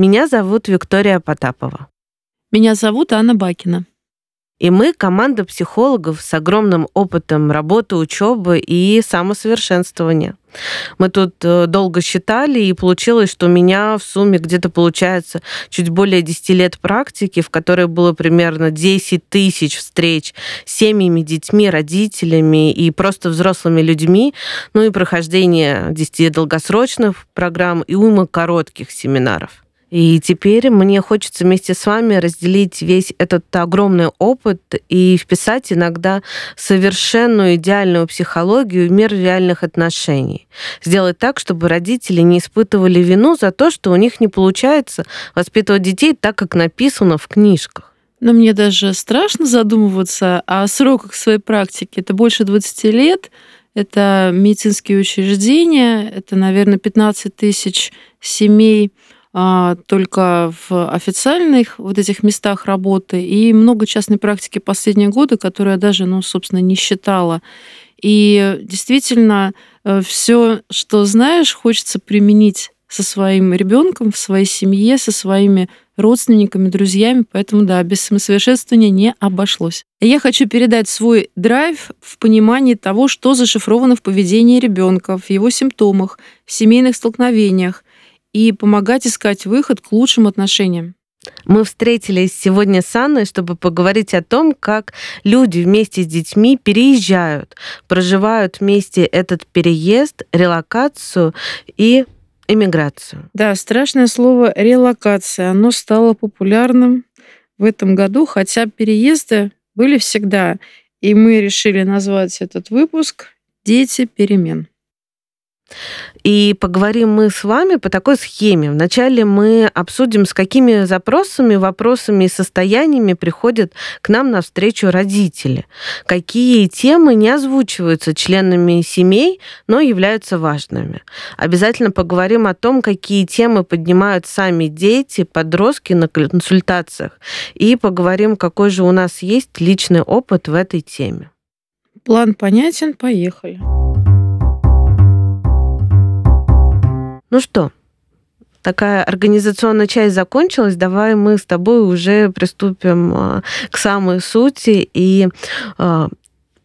Меня зовут Виктория Потапова. Меня зовут Анна Бакина. И мы команда психологов с огромным опытом работы, учебы и самосовершенствования. Мы тут э, долго считали, и получилось, что у меня в сумме где-то получается чуть более 10 лет практики, в которой было примерно 10 тысяч встреч с семьями, детьми, родителями и просто взрослыми людьми, ну и прохождение 10 долгосрочных программ и уйма коротких семинаров. И теперь мне хочется вместе с вами разделить весь этот огромный опыт и вписать иногда совершенную идеальную психологию в мир реальных отношений. Сделать так, чтобы родители не испытывали вину за то, что у них не получается воспитывать детей так, как написано в книжках. Но мне даже страшно задумываться о сроках своей практики. Это больше 20 лет, это медицинские учреждения, это, наверное, 15 тысяч семей, только в официальных вот этих местах работы и много частной практики последние годы, которые я даже, ну, собственно, не считала. И действительно, э, все, что знаешь, хочется применить со своим ребенком, в своей семье, со своими родственниками, друзьями. Поэтому, да, без самосовершенствования не обошлось. Я хочу передать свой драйв в понимании того, что зашифровано в поведении ребенка, в его симптомах, в семейных столкновениях, и помогать искать выход к лучшим отношениям. Мы встретились сегодня с Анной, чтобы поговорить о том, как люди вместе с детьми переезжают, проживают вместе этот переезд, релокацию и эмиграцию. Да, страшное слово релокация. Оно стало популярным в этом году, хотя переезды были всегда. И мы решили назвать этот выпуск «Дети перемен». И поговорим мы с вами по такой схеме. Вначале мы обсудим, с какими запросами, вопросами и состояниями приходят к нам навстречу родители. Какие темы не озвучиваются членами семей, но являются важными. Обязательно поговорим о том, какие темы поднимают сами дети, подростки на консультациях. И поговорим, какой же у нас есть личный опыт в этой теме. План понятен, поехали. Ну что, такая организационная часть закончилась, давай мы с тобой уже приступим а, к самой сути и а,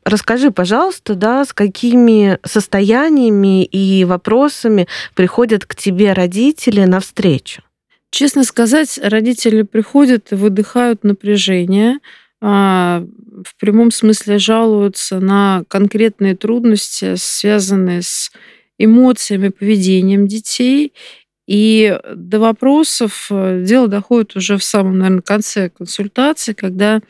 Расскажи, пожалуйста, да, с какими состояниями и вопросами приходят к тебе родители на встречу? Честно сказать, родители приходят и выдыхают напряжение, а, в прямом смысле жалуются на конкретные трудности, связанные с эмоциями, поведением детей. И до вопросов э, дело доходит уже в самом, наверное, конце консультации, когда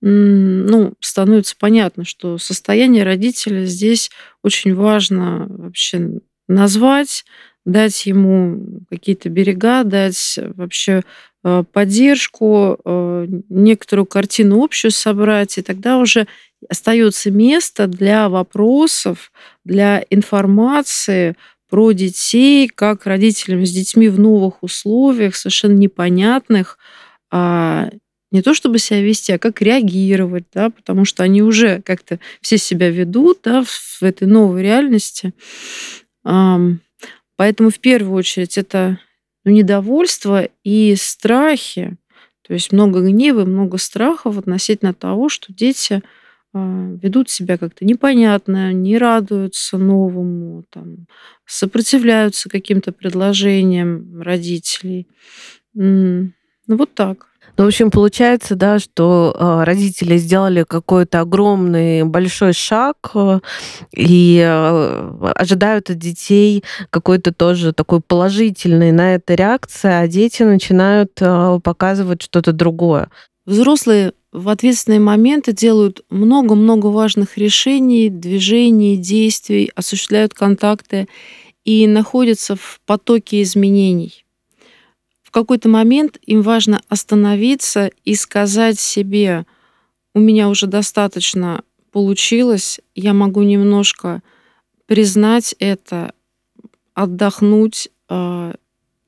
ну, становится понятно, что состояние родителя здесь очень важно вообще назвать, дать ему какие-то берега, дать вообще э, поддержку, э, некоторую картину общую собрать, и тогда уже остается место для вопросов, для информации про детей, как родителям с детьми в новых условиях, совершенно непонятных, а не то чтобы себя вести, а как реагировать, да, потому что они уже как-то все себя ведут да, в этой новой реальности. Поэтому в первую очередь это ну, недовольство и страхи, то есть много гнева, много страхов относительно того, что дети ведут себя как-то непонятно, не радуются новому, там, сопротивляются каким-то предложениям родителей. Ну вот так. Ну, в общем, получается, да, что а, родители сделали какой-то огромный большой шаг э, и э, ожидают от детей какой-то тоже такой положительной на это реакции, а дети начинают э, показывать что-то другое. Взрослые в ответственные моменты делают много-много важных решений, движений, действий, осуществляют контакты и находятся в потоке изменений. В какой-то момент им важно остановиться и сказать себе, у меня уже достаточно получилось, я могу немножко признать это, отдохнуть, а,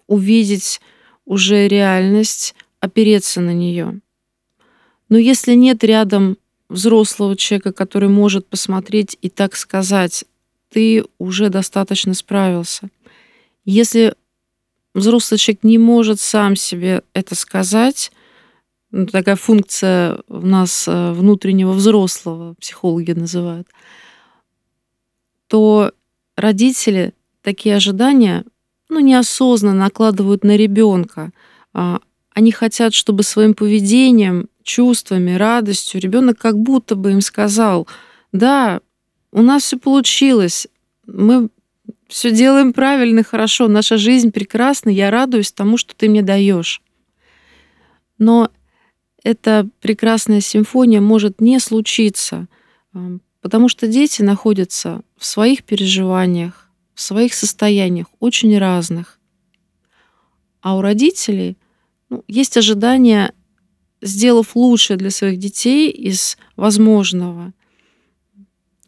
увидеть уже реальность, опереться на нее. Но если нет рядом взрослого человека, который может посмотреть и так сказать, ты уже достаточно справился. Если взрослый человек не может сам себе это сказать, ну, такая функция у нас э, внутреннего взрослого, психологи называют, то родители такие ожидания ну, неосознанно накладывают на ребенка. А, они хотят, чтобы своим поведением, чувствами, радостью ребенок как будто бы им сказал, да, у нас все получилось, мы все делаем правильно, хорошо, наша жизнь прекрасна, я радуюсь тому, что ты мне даешь. Но эта прекрасная симфония может не случиться, потому что дети находятся в своих переживаниях, в своих состояниях очень разных. А у родителей ну, есть ожидание, сделав лучшее для своих детей из возможного,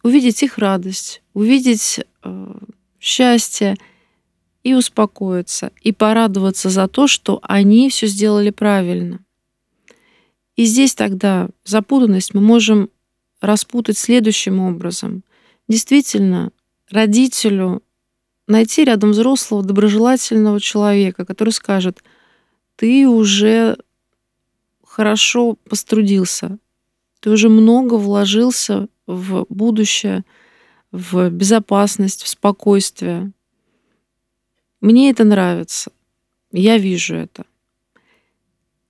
увидеть их радость, увидеть э, счастье и успокоиться, и порадоваться за то, что они все сделали правильно. И здесь тогда запутанность мы можем распутать следующим образом. Действительно, родителю найти рядом взрослого, доброжелательного человека, который скажет, ты уже хорошо пострудился, ты уже много вложился в будущее, в безопасность, в спокойствие. Мне это нравится. Я вижу это.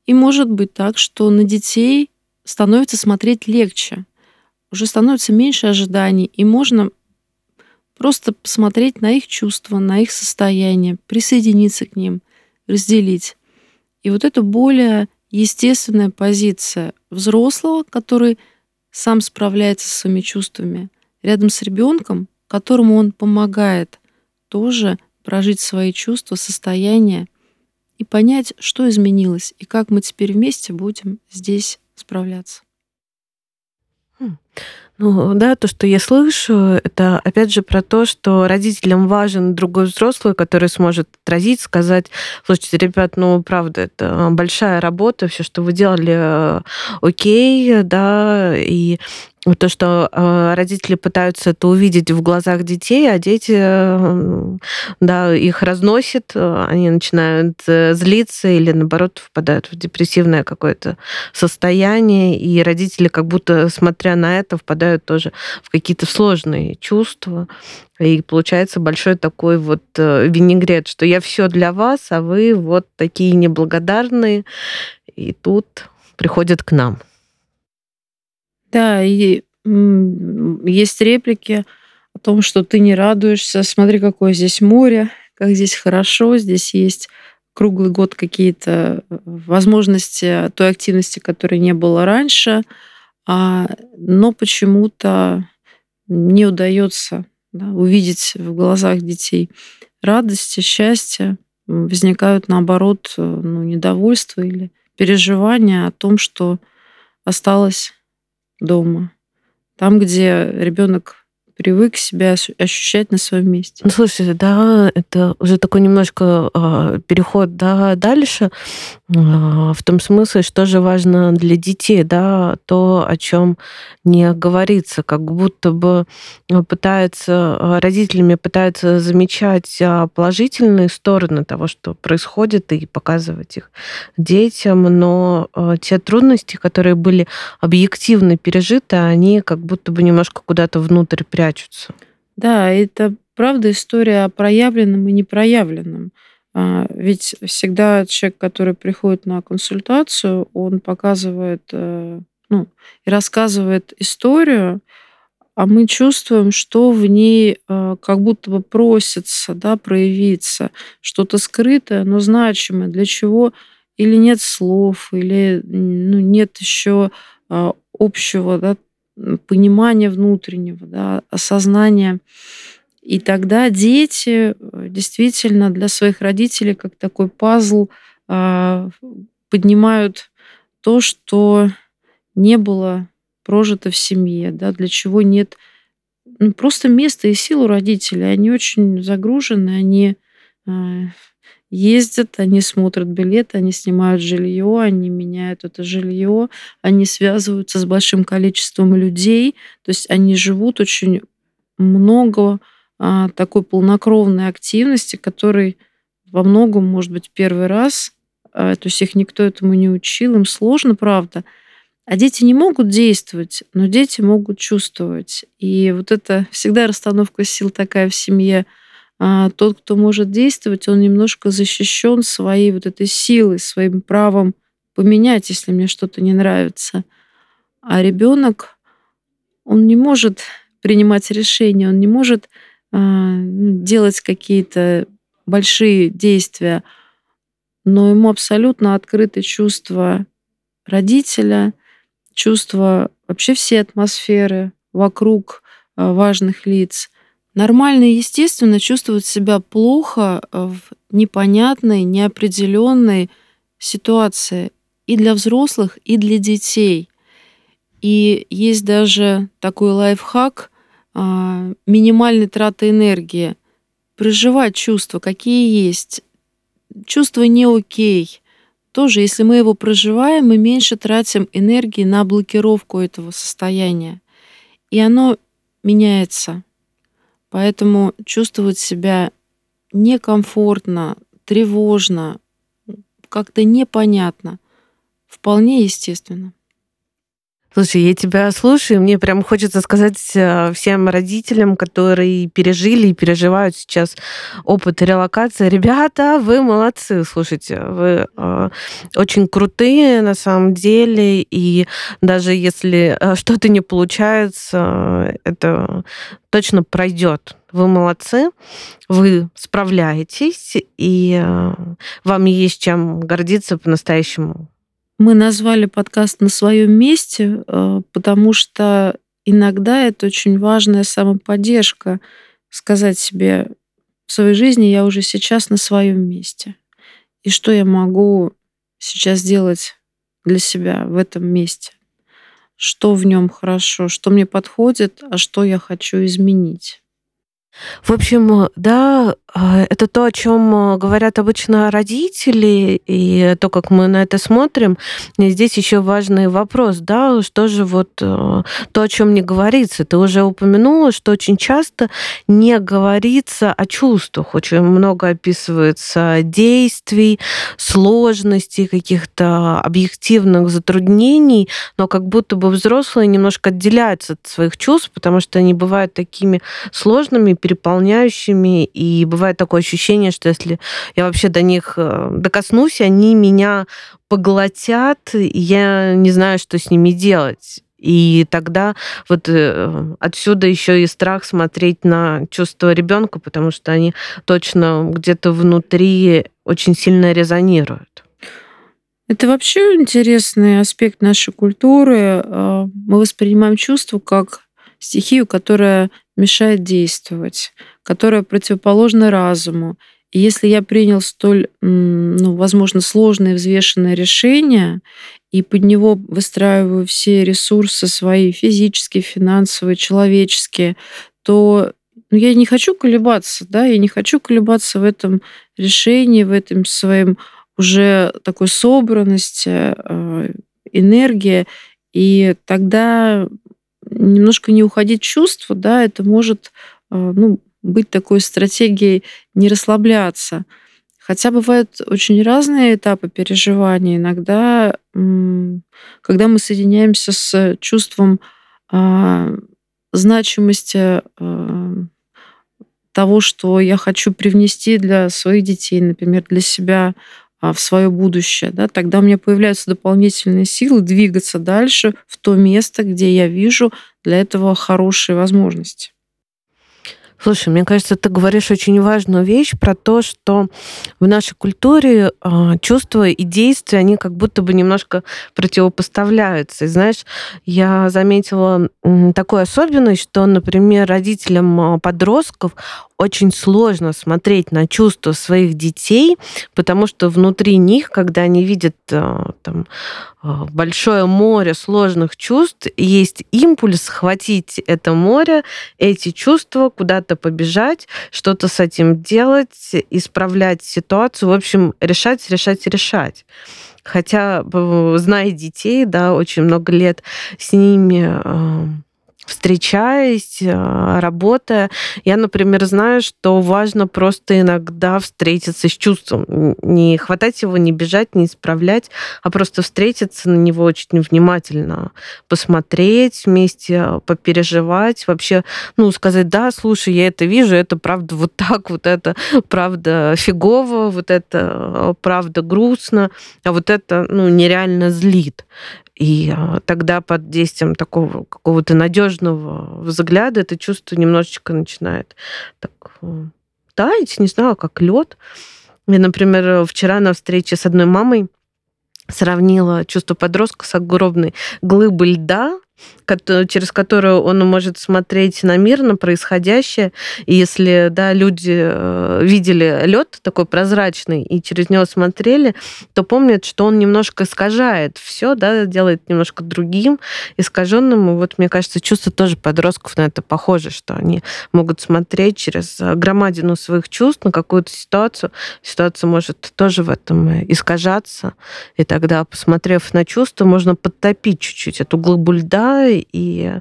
И может быть так, что на детей становится смотреть легче. Уже становится меньше ожиданий, и можно просто посмотреть на их чувства, на их состояние, присоединиться к ним, разделить. И вот это более естественная позиция взрослого, который сам справляется со своими чувствами, рядом с ребенком, которому он помогает тоже прожить свои чувства, состояния и понять, что изменилось и как мы теперь вместе будем здесь справляться. Ну да, то, что я слышу, это опять же про то, что родителям важен другой взрослый, который сможет отразить, сказать, слушайте, ребят, ну правда, это большая работа, все, что вы делали, э, окей, да, и то, что э, родители пытаются это увидеть в глазах детей, а дети, э, да, их разносят, э, они начинают злиться или, наоборот, впадают в депрессивное какое-то состояние, и родители, как будто, смотря на это, впадают тоже в какие-то сложные чувства. И получается большой такой вот винегрет, что я все для вас, а вы вот такие неблагодарные, и тут приходят к нам. Да, и есть реплики о том, что ты не радуешься. Смотри, какое здесь море, как здесь хорошо, здесь есть круглый год какие-то э, возможности той активности, которой не было раньше, а, но почему-то не удается да, увидеть в глазах детей радости, счастье, возникают наоборот э, ну, недовольство или переживания о том, что осталось дома. Там, где ребенок привык себя ощущать на своем месте. Ну, слушайте, да, это уже такой немножко э, переход да, дальше, э, в том смысле, что же важно для детей, да, то, о чем не говорится, как будто бы пытается, родителями пытаются замечать положительные стороны того, что происходит, и показывать их детям, но э, те трудности, которые были объективно пережиты, они как будто бы немножко куда-то внутрь прячутся прячутся. Да, это правда история о проявленном и непроявленном. А, ведь всегда человек, который приходит на консультацию, он показывает э, ну, и рассказывает историю, а мы чувствуем, что в ней э, как будто бы просится да, проявиться, что-то скрытое, но значимое, для чего или нет слов, или ну, нет еще а, общего да, понимания внутреннего, да, осознания. И тогда дети э, действительно для своих родителей как такой пазл а, поднимают то, что не было прожито в семье, да, для чего нет ну, просто места и сил у родителей. Они очень загружены, они а, ездят, они смотрят билеты, они снимают жилье, они меняют это жилье, они связываются с большим количеством людей, то есть они живут очень много а, такой полнокровной активности, которой во многом, может быть, первый раз, а, то есть их никто этому не учил, им сложно, правда. А дети не могут действовать, но дети могут чувствовать. И вот это всегда расстановка сил такая в семье. А тот, кто может действовать, он немножко защищен своей вот этой силой, своим правом поменять, если мне что-то не нравится. А ребенок, он не может принимать решения, он не может а, делать какие-то большие действия, но ему абсолютно открыты чувства родителя, чувства вообще всей атмосферы вокруг а, важных лиц. Нормально и естественно чувствовать себя плохо в непонятной, неопределенной ситуации и для взрослых, и для детей. И есть даже такой лайфхак а, минимальной траты энергии. Проживать чувства, какие есть. Чувство не окей. Тоже, если мы его проживаем, мы меньше тратим энергии на блокировку этого состояния. И оно меняется. Поэтому чувствовать себя некомфортно, тревожно, как-то непонятно, вполне естественно. Слушай, я тебя слушаю, мне прям хочется сказать э, всем родителям, которые пережили и переживают сейчас опыт релокации, ребята, вы молодцы, слушайте, вы э, очень крутые на самом деле, и даже если э, что-то не получается, это точно пройдет. Вы молодцы, вы справляетесь, и э, вам есть чем гордиться по-настоящему мы назвали подкаст на своем месте, э, потому что иногда это очень важная самоподдержка, сказать себе, в своей жизни я уже сейчас на своем месте. И что я могу сейчас сделать для себя в этом месте? Что в нем хорошо, что мне подходит, а что я хочу изменить? В общем, да, это то, о чем а, говорят обычно родители, и то, как мы на это смотрим. И здесь еще важный вопрос, да, что же вот а, то, о чем не говорится. Ты уже упомянула, что очень часто не говорится о чувствах. Очень много описывается действий, сложностей, каких-то объективных затруднений, но как будто бы взрослые немножко отделяются от своих чувств, потому что они бывают такими сложными, переполняющими, и бывает такое ощущение, что если я вообще до них э, докоснусь, они меня поглотят, и я не знаю, что с ними делать. И тогда вот э, отсюда еще и страх смотреть на чувства ребенка, потому что они точно где-то внутри очень сильно резонируют. Это вообще интересный аспект нашей культуры. Э, мы воспринимаем чувства как стихию, которая мешает действовать, которая противоположна разуму. И если я принял столь, ну, возможно, сложное взвешенное решение, и под него выстраиваю все ресурсы свои, физические, финансовые, человеческие, то ну, я не хочу колебаться, да, я не хочу колебаться в этом решении, в этом своем уже такой собранности, э, энергии, и тогда немножко не уходить чувства, да, это может э, ну, быть такой стратегией не расслабляться. Хотя бывают очень разные этапы переживания. Иногда, когда мы соединяемся с чувством а, значимости а, того, что я хочу привнести для своих детей, например, для себя в свое будущее, да, тогда у меня появляются дополнительные силы двигаться дальше в то место, где я вижу для этого хорошие возможности. Слушай, мне кажется, ты говоришь очень важную вещь про то, что в нашей культуре э, чувства и действия, они как будто бы немножко противопоставляются. И знаешь, я заметила такую особенность, что, например, родителям а, подростков очень сложно смотреть на чувства своих детей, потому что внутри них, когда они видят э, там, э, большое море сложных чувств, есть импульс схватить это море, эти чувства, куда-то побежать, что-то с этим делать, исправлять ситуацию, в общем, решать, решать, решать. Хотя, зная детей, да, очень много лет с ними встречаясь, э, работая. Я, например, знаю, что важно просто иногда встретиться с чувством. Не хватать его, не бежать, не исправлять, а просто встретиться на него очень внимательно, посмотреть вместе, попереживать, вообще, ну, сказать, да, слушай, я это вижу, это правда вот так, вот это правда фигово, вот это э, правда грустно, а вот это, ну, нереально злит. И а, тогда под действием такого какого-то надежного взгляда это чувство немножечко начинает так э, таять, не знаю, как лед. Я, например, вчера на встрече с одной мамой сравнила чувство подростка с огромной глыбой льда, через которую он может смотреть на мир, на происходящее. И если да, люди э, видели лед такой прозрачный и через него смотрели, то помнят, что он немножко искажает все, да, делает немножко другим, искаженным. И вот, мне кажется, чувства тоже подростков на это похоже, что они могут смотреть через громадину своих чувств на какую-то ситуацию. Ситуация может тоже в этом искажаться. И тогда, посмотрев на чувства, можно подтопить чуть-чуть эту глыбу льда, и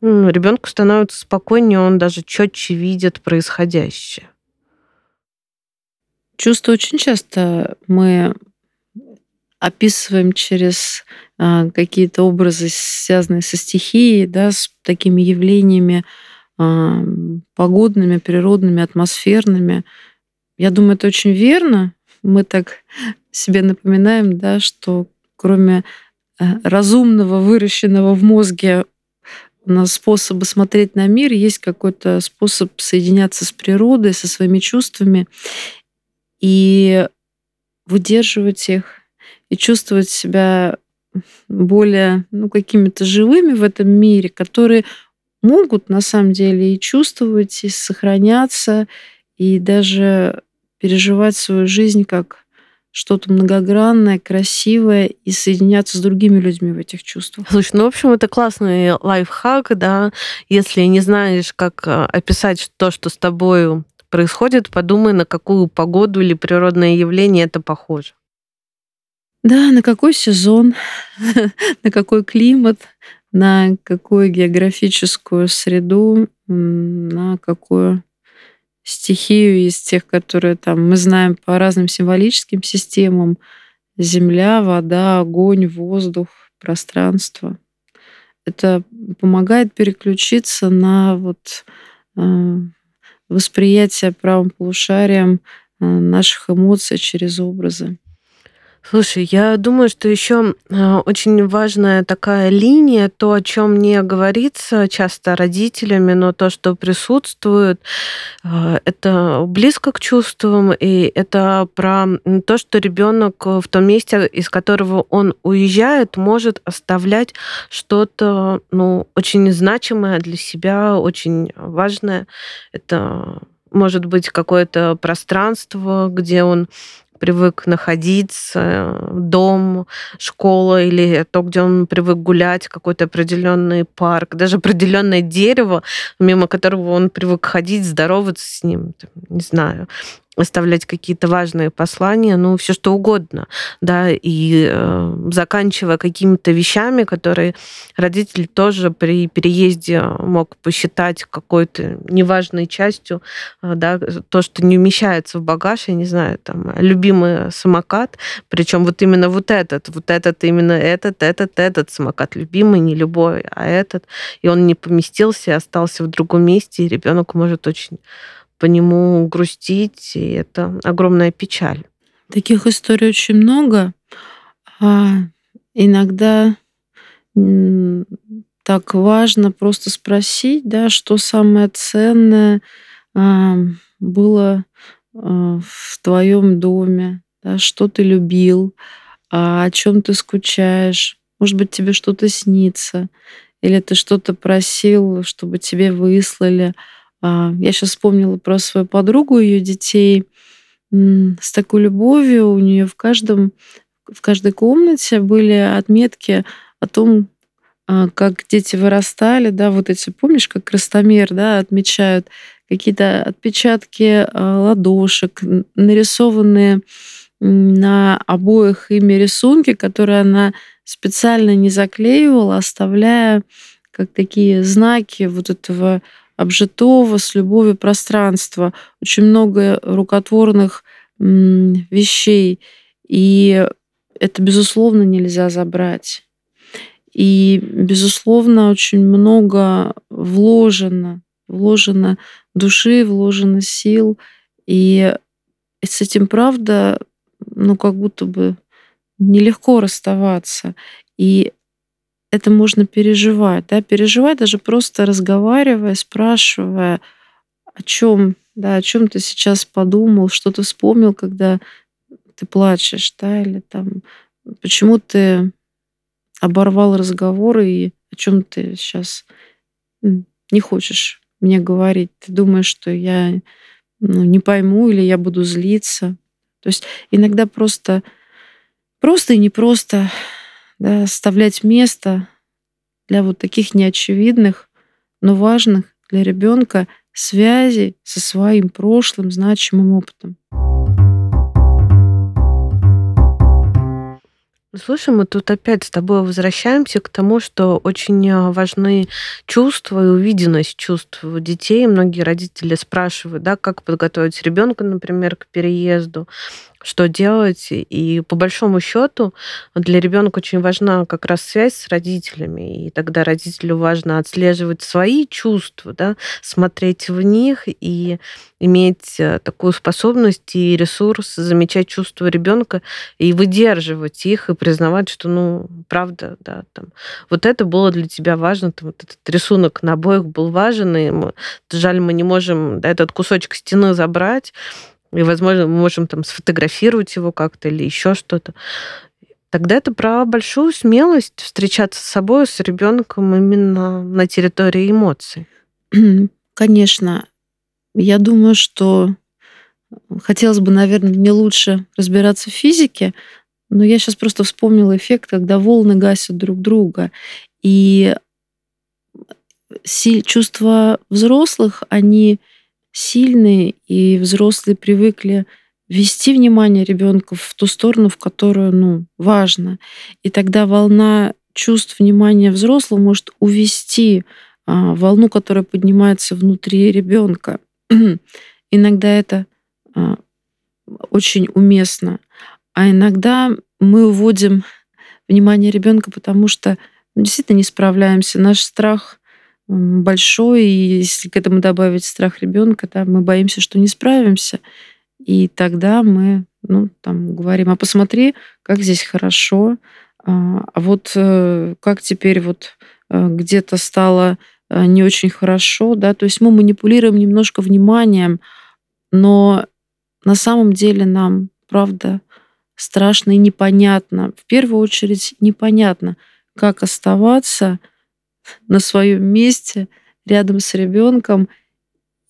ну, ребенку становится спокойнее, он даже четче видит происходящее. Чувства очень часто мы описываем через а, какие-то образы, связанные со стихией, да, с такими явлениями а, погодными, природными, атмосферными. Я думаю, это очень верно. Мы так себе напоминаем, да, что кроме разумного, выращенного в мозге у нас способа смотреть на мир, есть какой-то способ соединяться с природой, со своими чувствами и выдерживать их, и чувствовать себя более ну, какими-то живыми в этом мире, которые могут на самом деле и чувствовать, и сохраняться, и даже переживать свою жизнь как что-то многогранное, красивое и соединяться с другими людьми в этих чувствах. Слушай, ну, в общем, это классный лайфхак, да. Если не знаешь, как э, описать то, что с тобой происходит, подумай, на какую погоду или природное явление это похоже. Да, на какой сезон, на какой климат, на какую географическую среду, на какую стихию из тех, которые там мы знаем по разным символическим системам. Земля, вода, огонь, воздух, пространство. Это помогает переключиться на вот э, восприятие правым полушарием э, наших эмоций через образы. Слушай, я думаю, что еще а, очень важная такая линия, то, о чем не говорится часто родителями, но то, что присутствует, а, это близко к чувствам, и это про то, что ребенок в том месте, из которого он уезжает, может оставлять что-то ну, очень значимое для себя, очень важное. Это может быть какое-то пространство, где он привык находиться, дом, школа или то, где он привык гулять, какой-то определенный парк, даже определенное дерево, мимо которого он привык ходить, здороваться с ним, не знаю оставлять какие-то важные послания, ну, все что угодно, да, и э, заканчивая какими-то вещами, которые родитель тоже при переезде мог посчитать какой-то неважной частью, э, да, то, что не умещается в багаж, я не знаю, там, любимый самокат, причем вот именно вот этот, вот этот, именно этот, этот, этот самокат любимый, не любой, а этот, и он не поместился, остался в другом месте, и ребенок может очень по нему грустить, и это огромная печаль. Таких историй очень много. А иногда так важно просто спросить, да, что самое ценное а, было а, в твоем доме, да, что ты любил, а о чем ты скучаешь. Может быть, тебе что-то снится, или ты что-то просил, чтобы тебе выслали. А, я сейчас вспомнила про свою подругу, ее детей с такой любовью. У нее в каждом в каждой комнате были отметки о том, а, как дети вырастали, да, вот эти, помнишь, как крастомер, да, отмечают какие-то отпечатки а, ладошек, нарисованные на обоих ими рисунки, которые она специально не заклеивала, оставляя как такие знаки вот этого обжитого с любовью пространства. Очень много рукотворных вещей. И это, безусловно, нельзя забрать. И, безусловно, очень много вложено, вложено души, вложено сил. И с этим, правда, ну, как будто бы нелегко расставаться. И это можно переживать, да, переживать даже просто разговаривая, спрашивая, о чем, да, о чем ты сейчас подумал, что ты вспомнил, когда ты плачешь, да, или там, почему ты оборвал разговор и о чем ты сейчас не хочешь мне говорить. Ты думаешь, что я ну, не пойму или я буду злиться. То есть иногда просто, просто и непросто да, оставлять место для вот таких неочевидных, но важных для ребенка связи со своим прошлым значимым опытом. Слушай, мы тут опять с тобой возвращаемся к тому, что очень а, важны чувства и увиденность чувств детей. Многие родители спрашивают, да, как подготовить ребенка, например, к переезду что делать. И по большому счету для ребенка очень важна как раз связь с родителями. И тогда родителю важно отслеживать свои чувства, да, смотреть в них и иметь э, такую способность и ресурс замечать чувства ребенка и выдерживать их и признавать, что, ну, правда, да, там, вот это было для тебя важно, там, вот этот рисунок на обоих был важен, и мы, жаль, мы не можем да, этот кусочек стены забрать, и, возможно, мы можем там сфотографировать его как-то или еще что-то. Тогда это про большую смелость встречаться с собой, с ребенком именно на территории эмоций. Конечно. Я думаю, что хотелось бы, наверное, не лучше разбираться в физике, но я сейчас просто вспомнила эффект, когда волны гасят друг друга. И чувства взрослых, они сильные, и взрослые привыкли вести внимание ребенка в ту сторону, в которую ну, важно. И тогда волна чувств внимания взрослого может увести а, волну, которая поднимается внутри ребенка. иногда это а, очень уместно. А иногда мы уводим внимание ребенка, потому что ну, действительно не справляемся. Наш страх большой, и если к этому добавить страх ребенка, да, мы боимся, что не справимся. И тогда мы ну, там, говорим, а посмотри, как здесь хорошо, а, а вот э, как теперь вот э, где-то стало э, не очень хорошо, да, то есть мы манипулируем немножко вниманием, но на самом деле нам, правда, страшно и непонятно. В первую очередь непонятно, как оставаться на своем месте, рядом с ребенком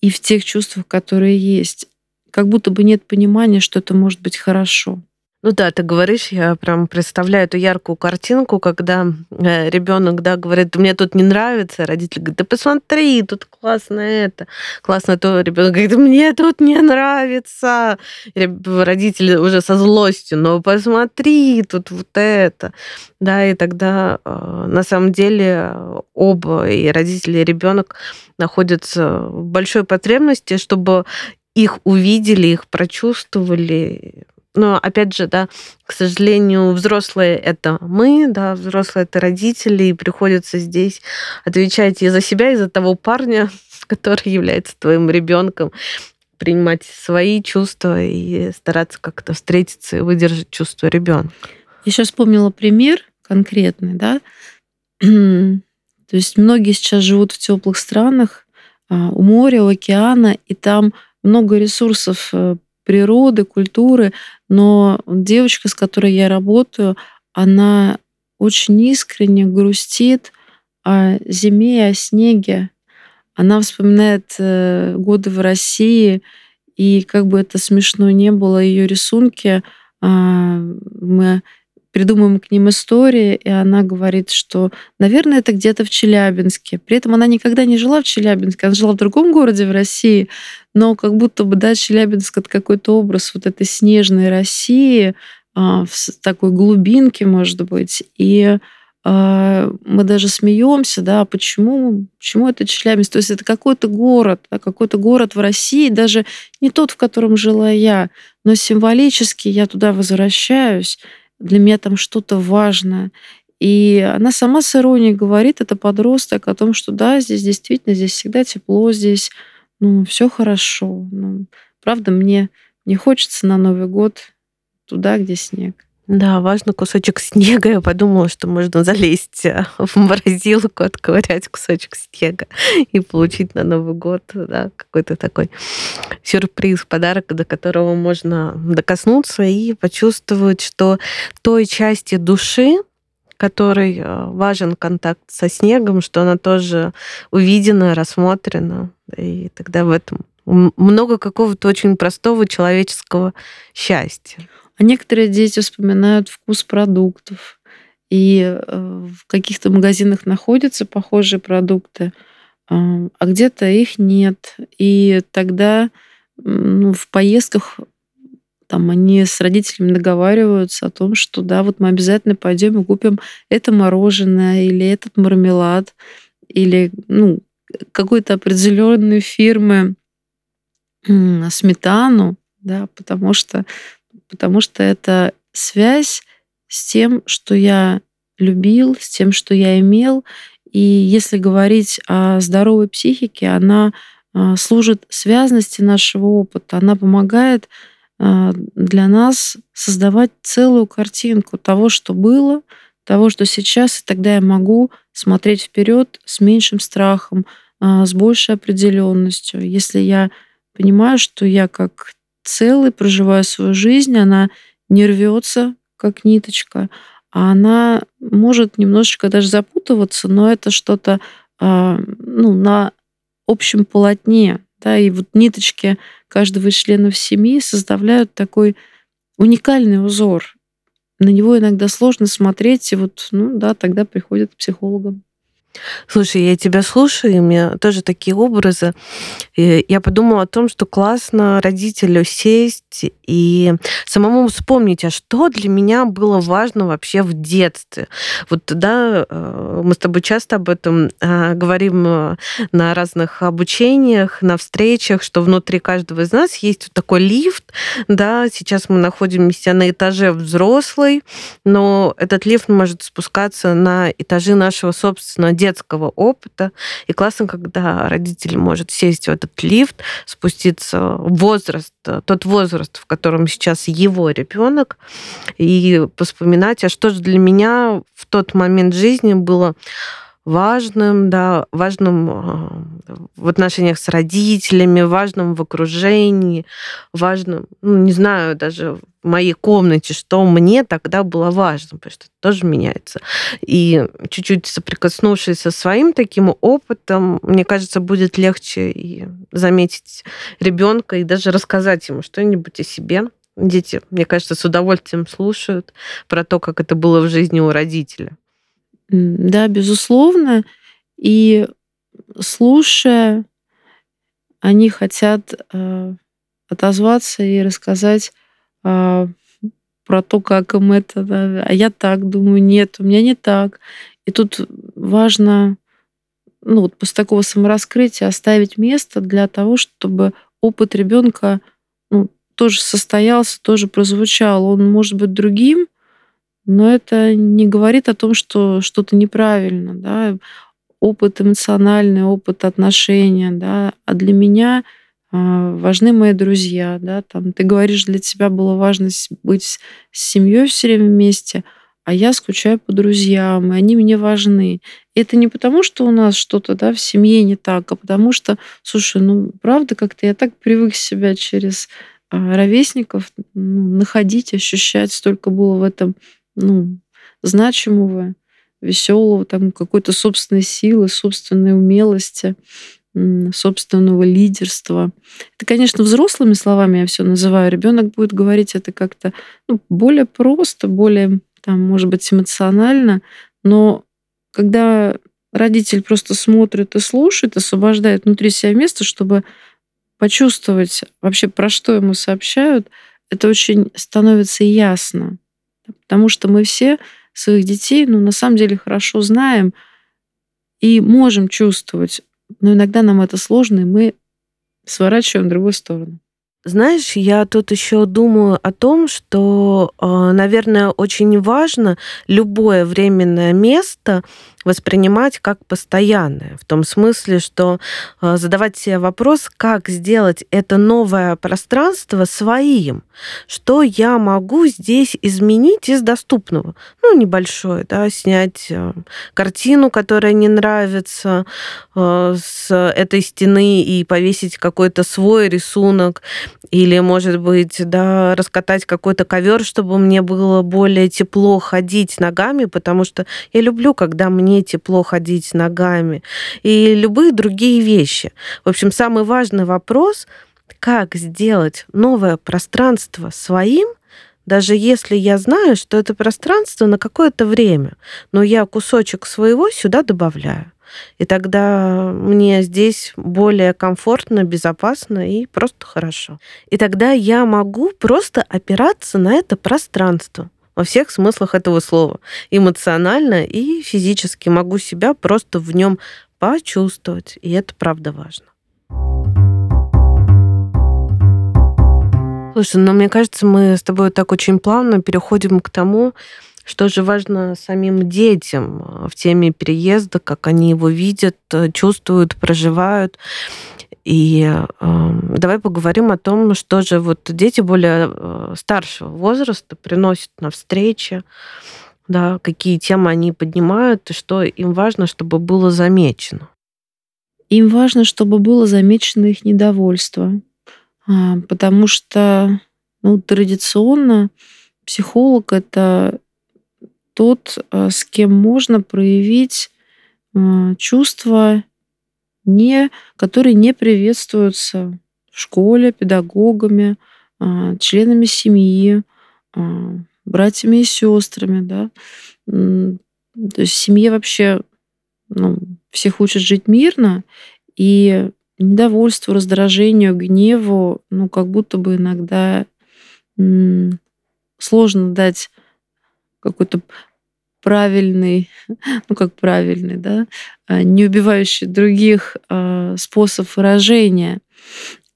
и в тех чувствах, которые есть. Как будто бы нет понимания, что это может быть хорошо. Ну да, ты говоришь, я прям представляю эту яркую картинку, когда э, ребенок, да, говорит, мне тут не нравится, родитель говорит, да посмотри, тут классно это, классно то, ребенок говорит, мне тут не нравится, родители уже со злостью, но посмотри, тут вот это, да, и тогда э, на самом деле оба, и родители, и ребенок находятся в большой потребности, чтобы их увидели, их прочувствовали, но опять же, да, к сожалению, взрослые это мы, да, взрослые это родители, и приходится здесь отвечать и за себя, и за того парня, который является твоим ребенком, принимать свои чувства и стараться как-то встретиться и выдержать чувства ребенка. Я сейчас вспомнила пример конкретный, да. То есть многие сейчас живут в теплых странах, а, у моря, у океана, и там много ресурсов э, природы, культуры, но девочка, с которой я работаю, она очень искренне грустит о зиме и о снеге. Она вспоминает э, годы в России, и как бы это смешно не было, ее рисунки, а, мы придумываем к ним истории, и она говорит, что, наверное, это где-то в Челябинске. При этом она никогда не жила в Челябинске, она жила в другом городе в России, но как будто бы, да, Челябинск — это какой-то образ вот этой снежной России, а, в такой глубинке, может быть. И а, мы даже смеемся, да, почему, почему это Челябинск? То есть это какой-то город, да, какой-то город в России, даже не тот, в котором жила я, но символически я туда возвращаюсь, для меня там что-то важное. И она сама с иронией говорит, это подросток, о том, что да, здесь действительно, здесь всегда тепло, здесь ну, все хорошо. Ну, правда, мне не хочется на Новый год туда, где снег. Да, важно кусочек снега. Я подумала, что можно залезть э, в морозилку, отковырять кусочек снега и получить на Новый год да, какой-то такой сюрприз, подарок, до которого можно докоснуться и почувствовать, что той части души, которой э, важен контакт со снегом, что она тоже увидена, рассмотрена. И тогда в этом много какого-то очень простого человеческого счастья. А некоторые дети вспоминают вкус продуктов. И э, в каких-то магазинах находятся похожие продукты, а, а где-то их нет. И тогда ну, в поездках там они с родителями договариваются о том, что да, вот мы обязательно пойдем и купим это мороженое или этот мармелад или ну, какой-то определенной фирмы сметану, да, потому что потому что это связь с тем, что я любил, с тем, что я имел. И если говорить о здоровой психике, она а, служит связности нашего опыта, она помогает а, для нас создавать целую картинку того, что было, того, что сейчас, и тогда я могу смотреть вперед с меньшим страхом, а, с большей определенностью. Если я понимаю, что я как целый, проживаю свою жизнь, она не рвется, как ниточка, а она может немножечко даже запутываться, но это что-то а, ну, на общем полотне. Да, и вот ниточки каждого из членов семьи составляют такой уникальный узор. На него иногда сложно смотреть, и вот, ну да, тогда приходят к психологам. Слушай, я тебя слушаю, и у меня тоже такие образы. И я подумала о том, что классно родителю сесть и самому вспомнить, а что для меня было важно вообще в детстве. Вот, да, э, мы с тобой часто об этом э, говорим э, на разных обучениях, на встречах, что внутри каждого из нас есть вот такой лифт, да, сейчас мы находимся на этаже взрослый, но этот лифт может спускаться на этажи нашего собственного детского опыта. И классно, когда родитель может сесть в этот лифт, спуститься в возраст, тот возраст, в котором сейчас его ребенок, и вспоминать, а что же для меня в тот момент жизни было важным, да, важным а, в отношениях с родителями, важным в окружении, важным, ну, не знаю, даже в моей комнате, что мне тогда было важно, потому что это тоже меняется. И чуть-чуть соприкоснувшись со своим таким опытом, мне кажется, будет легче и заметить ребенка и даже рассказать ему что-нибудь о себе. Дети, мне кажется, с удовольствием слушают про то, как это было в жизни у родителя. Да, безусловно. И слушая, они хотят э, отозваться и рассказать э, про то, как им это. Да. А я так думаю, нет, у меня не так. И тут важно, ну вот после такого самораскрытия оставить место для того, чтобы опыт ребенка ну, тоже состоялся, тоже прозвучал. Он может быть другим, но это не говорит о том, что что-то неправильно, да, опыт эмоциональный, опыт отношения, да, а для меня а, важны мои друзья, да, там, ты говоришь, для тебя было важно быть с семьей все время вместе, а я скучаю по друзьям, и они мне важны. И это не потому, что у нас что-то да, в семье не так, а потому что, слушай, ну правда как-то я так привык себя через а, ровесников ну, находить, ощущать, столько было в этом ну, значимого, веселого, там какой-то собственной силы, собственной умелости, собственного лидерства. Это, конечно, взрослыми словами я все называю. Ребенок будет говорить это как-то ну, более просто, более, там, может быть, эмоционально, но когда родитель просто смотрит и слушает, освобождает внутри себя место, чтобы почувствовать вообще, про что ему сообщают, это очень становится ясно. Потому что мы все своих детей, ну, на самом деле хорошо знаем и можем чувствовать, но иногда нам это сложно, и мы сворачиваем в другую сторону. Знаешь, я тут еще думаю о том, что, а, наверное, очень важно любое временное место воспринимать как постоянное. В том смысле, что а, задавать себе вопрос, как сделать это новое пространство своим. Что я могу здесь изменить из доступного? Ну, небольшое, да, снять а, картину, которая не нравится с этой стены и повесить какой-то свой рисунок или, может быть, да, раскатать какой-то ковер, чтобы мне было более тепло ходить ногами, потому что я люблю, когда мне тепло ходить ногами, и любые другие вещи. В общем, самый важный вопрос, как сделать новое пространство своим, даже если я знаю, что это пространство на какое-то время, но я кусочек своего сюда добавляю. И тогда мне здесь более комфортно, безопасно и просто хорошо. И тогда я могу просто опираться на это пространство во всех смыслах этого слова. Эмоционально и физически могу себя просто в нем почувствовать. И это правда важно. Слушай, ну мне кажется, мы с тобой так очень плавно переходим к тому, что же важно самим детям э, в теме переезда, как они его видят, э, чувствуют, проживают. И э, давай поговорим о том, что же вот дети более э, старшего возраста приносят на встречи, да, какие темы они поднимают, и что им важно, чтобы было замечено. Им важно, чтобы было замечено их недовольство, а, потому что ну, традиционно психолог это тот, э, с кем можно проявить э, чувства, не, которые не приветствуются в школе, педагогами, э, членами семьи, братьями и сестрами. Да? То есть в семье вообще ну, всех учат жить мирно, и недовольству, раздражению, гневу, ну, как будто бы иногда сложно дать какой-то правильный, ну как правильный, да, а, не убивающий других а, способ выражения.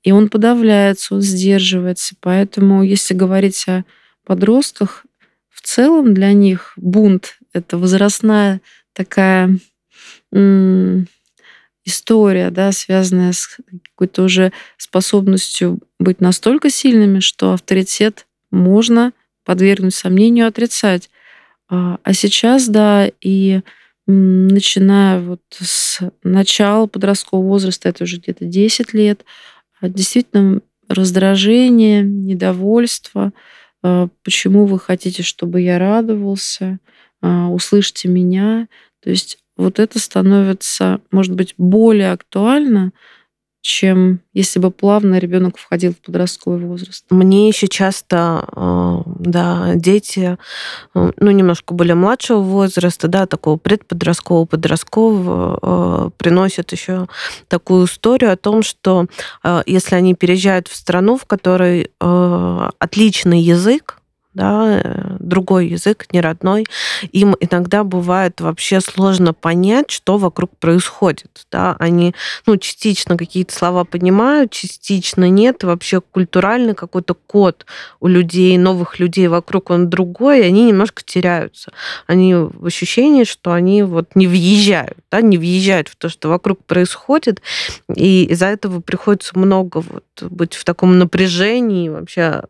И он подавляется, он сдерживается. Поэтому, если говорить о подростках, в целом для них бунт — это возрастная такая история, да, связанная с какой-то уже способностью быть настолько сильными, что авторитет можно подвергнуть сомнению, отрицать. А, а сейчас, да, и начиная вот с начала подросткового возраста, это уже где-то 10 лет, а, действительно раздражение, недовольство, а, почему вы хотите, чтобы я радовался, услышьте меня. То есть вот это становится, может быть, более актуально, чем если бы плавно ребенок входил в подростковый возраст. Мне еще часто, э, да, дети, э, ну, немножко более младшего возраста, да, такого предподросткового, подросткового, э, приносят еще такую историю о том, что если они переезжают в страну, в которой отличный язык, да, другой язык, не родной, им иногда бывает вообще сложно понять, что вокруг происходит. Да? Они ну, частично какие-то слова понимают, частично нет. вообще культуральный какой-то код у людей, новых людей вокруг, он другой, и они немножко теряются. Они в ощущении, что они вот не въезжают, да, не въезжают в то, что вокруг происходит, и из-за этого приходится много вот быть в таком напряжении, вообще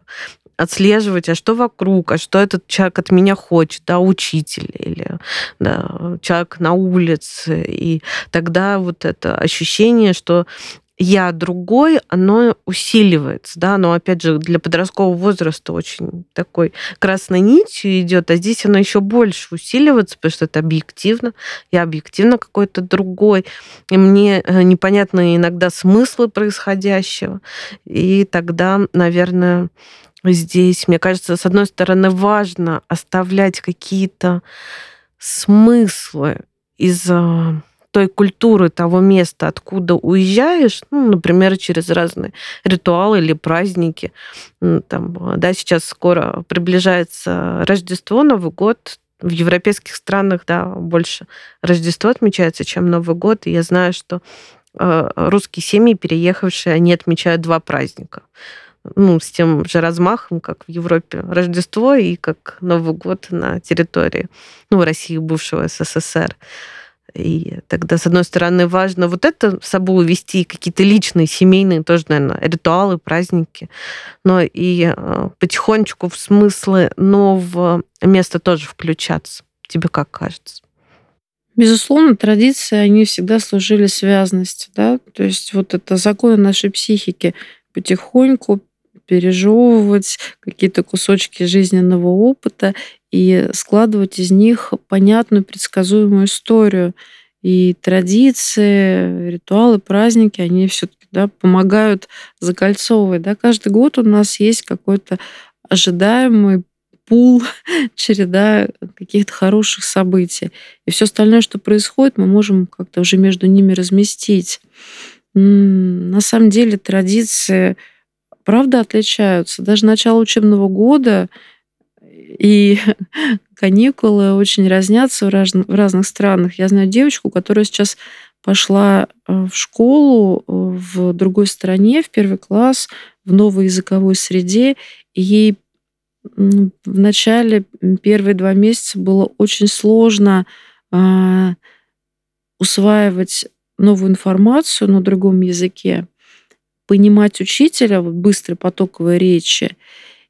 отслеживать, а что вокруг, а что этот человек от меня хочет, да, учитель или да, человек на улице. И тогда вот это ощущение, что я другой, оно усиливается, да, но опять же для подросткового возраста очень такой красной нитью идет, а здесь оно еще больше усиливается, потому что это объективно, я объективно какой-то другой, и мне э, непонятны иногда смыслы происходящего, и тогда, наверное, здесь, мне кажется, с одной стороны, важно оставлять какие-то смыслы из а, той культуры того места, откуда уезжаешь, ну, например, через разные ритуалы или праздники. Там, да, сейчас скоро приближается Рождество, Новый год, в европейских странах, да, больше Рождество отмечается, чем Новый год. И я знаю, что э, русские семьи, переехавшие, они отмечают два праздника. Ну, с тем же размахом, как в Европе Рождество и как Новый год на территории, ну, России, бывшего СССР. И тогда, с одной стороны, важно вот это с собой увести, какие-то личные, семейные тоже, наверное, ритуалы, праздники, но и э, потихонечку в смыслы нового места тоже включаться. Тебе как кажется? Безусловно, традиции, они всегда служили связанностью, да, то есть вот это законы нашей психики потихоньку пережевывать какие-то кусочки жизненного опыта и складывать из них понятную, предсказуемую историю. И традиции, ритуалы, праздники, они все-таки да, помогают закольцовывать. Да? Каждый год у нас есть какой-то ожидаемый пул, череда каких-то хороших событий. И все остальное, что происходит, мы можем как-то уже между ними разместить. На самом деле традиции правда отличаются. Даже начало учебного года и каникулы очень разнятся в, раз, в разных странах. Я знаю девочку, которая сейчас пошла э, в школу э, в другой стране, в первый класс, в новой языковой среде, и ей в начале первые два месяца было очень сложно э, усваивать новую информацию на другом языке понимать учителя, вот быстрой потоковой речи.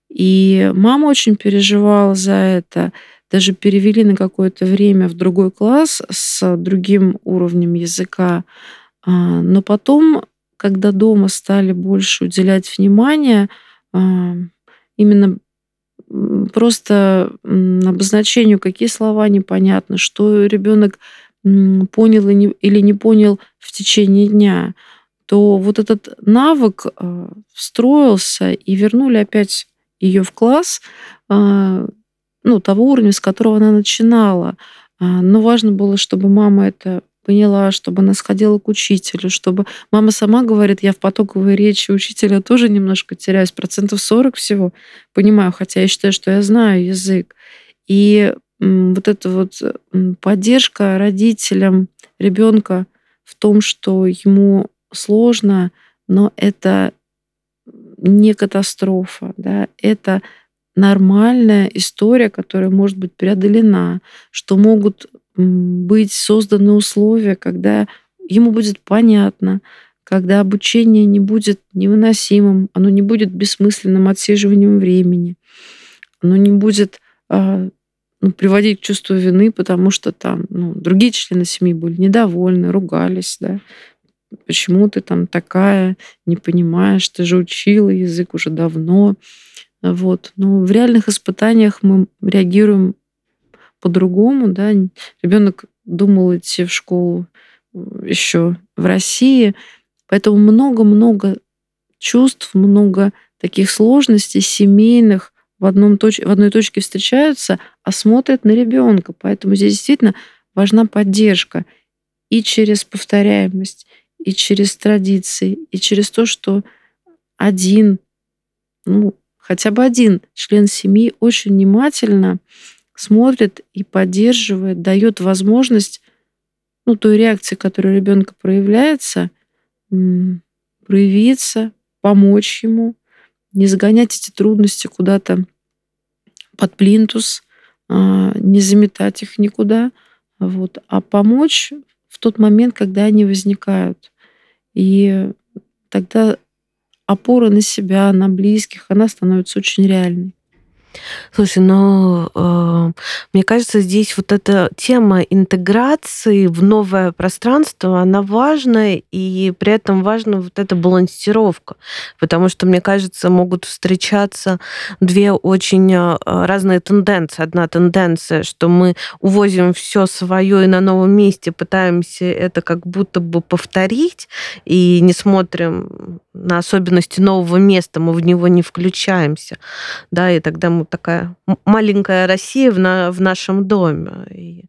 И мама очень переживала за это. Даже перевели на какое-то время в другой класс с другим уровнем языка. А, но потом, когда дома стали больше уделять внимание, а, именно просто обозначению, какие слова непонятны, что ребенок понял или не понял в течение дня, то вот этот навык э, встроился и вернули опять ее в класс, э, ну, того уровня, с которого она начинала. А, но важно было, чтобы мама это поняла, чтобы она сходила к учителю, чтобы мама сама говорит, я в потоковой речи учителя тоже немножко теряюсь, процентов 40 всего понимаю, хотя я считаю, что я знаю язык. И вот эта вот поддержка родителям ребенка в том, что ему сложно, но это не катастрофа, да, это нормальная история, которая может быть преодолена, что могут быть созданы условия, когда ему будет понятно, когда обучение не будет невыносимым, оно не будет бессмысленным отсиживанием времени, оно не будет а, ну, приводить к чувству вины, потому что там ну, другие члены семьи были недовольны, ругались, да, почему ты там такая, не понимаешь, ты же учила язык уже давно. Вот. Но в реальных испытаниях мы реагируем по-другому. Да? Ребенок думал идти в школу еще в России, поэтому много-много чувств, много таких сложностей семейных в, одном точ... в одной точке встречаются, а смотрят на ребенка. Поэтому здесь действительно важна поддержка и через повторяемость, и через традиции, и через то, что один, ну, хотя бы один член семьи очень внимательно смотрит и поддерживает, дает возможность, ну, той реакции, которая у ребенка проявляется, проявиться, помочь ему, не загонять эти трудности куда-то под плинтус, а, не заметать их никуда, вот, а помочь в тот момент, когда они возникают. И тогда опора на себя, на близких, она становится очень реальной. Слушай, но э, мне кажется, здесь вот эта тема интеграции в новое пространство, она важна, и при этом важна вот эта балансировка, потому что, мне кажется, могут встречаться две очень э, разные тенденции. Одна тенденция, что мы увозим все свое и на новом месте пытаемся это как будто бы повторить, и не смотрим на особенности нового места, мы в него не включаемся, да, и тогда мы такая маленькая Россия в, на, в нашем доме. И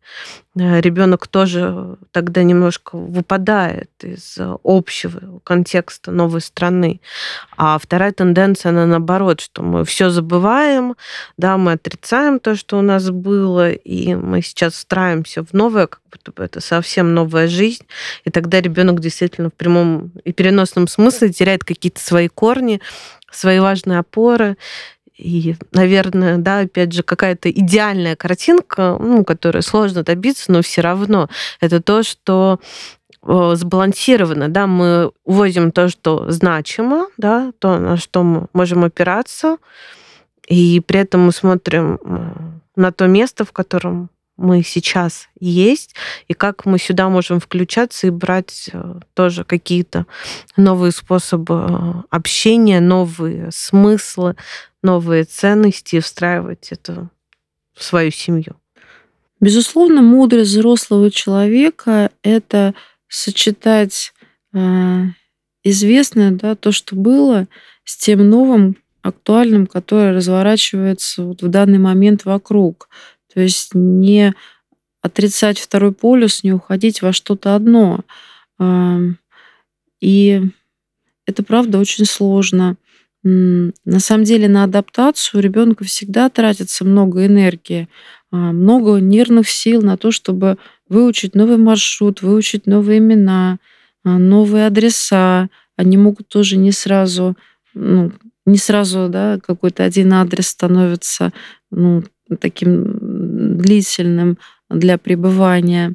э, ребенок тоже тогда немножко выпадает из общего контекста новой страны. А вторая тенденция, она наоборот, что мы все забываем, да, мы отрицаем то, что у нас было, и мы сейчас встраиваемся в новое, как будто бы это совсем новая жизнь, и тогда ребенок действительно в прямом и переносном смысле теряет какие-то свои корни, свои важные опоры. И, наверное, да, опять же, какая-то идеальная картинка, ну, которую сложно добиться, но все равно. Это то, что сбалансировано, да, мы увозим то, что значимо, да, то, на что мы можем опираться, и при этом мы смотрим на то место, в котором мы сейчас есть, и как мы сюда можем включаться и брать э, тоже какие-то новые способы э, общения, новые смыслы, новые ценности и встраивать это в свою семью. Безусловно, мудрость взрослого человека — это сочетать э, известное, да, то, что было, с тем новым, актуальным, которое разворачивается вот в данный момент вокруг. То есть не отрицать второй полюс, не уходить во что-то одно. И это правда очень сложно. На самом деле на адаптацию ребенка всегда тратится много энергии, а, много нервных сил на то, чтобы выучить новый маршрут, выучить новые имена, а, новые адреса. Они могут тоже не сразу, ну, не сразу, да, какой-то один адрес становится ну, таким длительным для пребывания.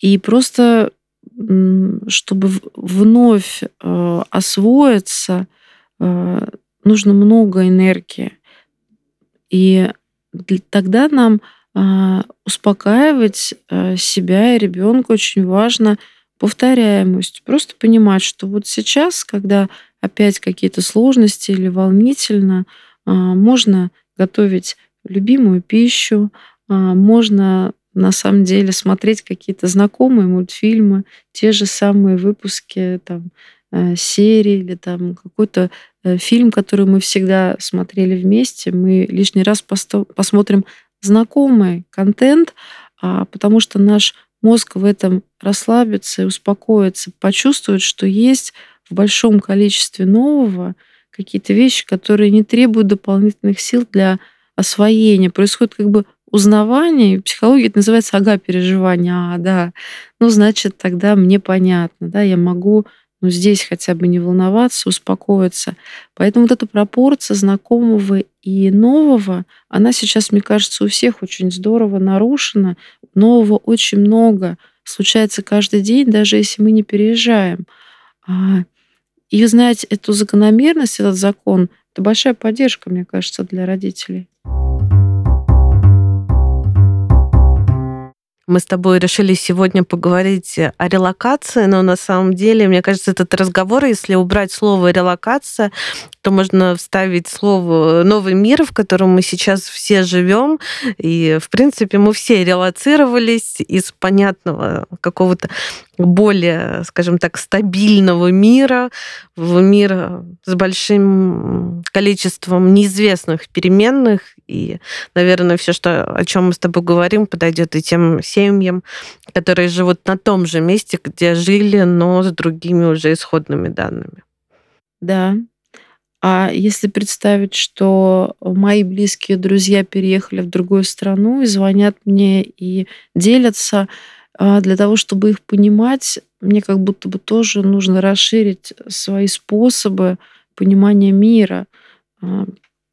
И просто чтобы вновь э, освоиться, э, нужно много энергии. И тогда нам э, успокаивать себя и ребенка очень важно повторяемость. Просто понимать, что вот сейчас, когда опять какие-то сложности или волнительно, можно готовить любимую пищу, можно на самом деле смотреть какие-то знакомые мультфильмы, те же самые выпуски там, э, серии или там какой-то э, фильм, который мы всегда смотрели вместе, мы лишний раз посмотрим знакомый контент, а, потому что наш мозг в этом расслабится и успокоится, почувствует, что есть в большом количестве нового какие-то вещи, которые не требуют дополнительных сил для освоение, происходит как бы узнавание, и психология это называется ага, переживание, а, да, ну, значит, тогда мне понятно, да, я могу ну, здесь хотя бы не волноваться, успокоиться. Поэтому вот эта пропорция знакомого и нового, она сейчас, мне кажется, у всех очень здорово нарушена. Нового очень много. Случается каждый день, даже если мы не переезжаем. А, и узнать эту закономерность, этот закон, это большая поддержка, мне кажется, для родителей. Мы с тобой решили сегодня поговорить о релокации, но на самом деле, мне кажется, этот разговор, если убрать слово релокация, то можно вставить слово новый мир, в котором мы сейчас все живем. И, в принципе, мы все релацировались из понятного какого-то более, скажем так, стабильного мира в мир с большим количеством неизвестных переменных. И, наверное, все, что, о чем мы с тобой говорим, подойдет и тем семьям, которые живут на том же месте, где жили, но с другими уже исходными данными. Да. А если представить, что мои близкие друзья переехали в другую страну и звонят мне и делятся, а, для того, чтобы их понимать, мне как будто бы тоже нужно расширить свои способы понимания мира.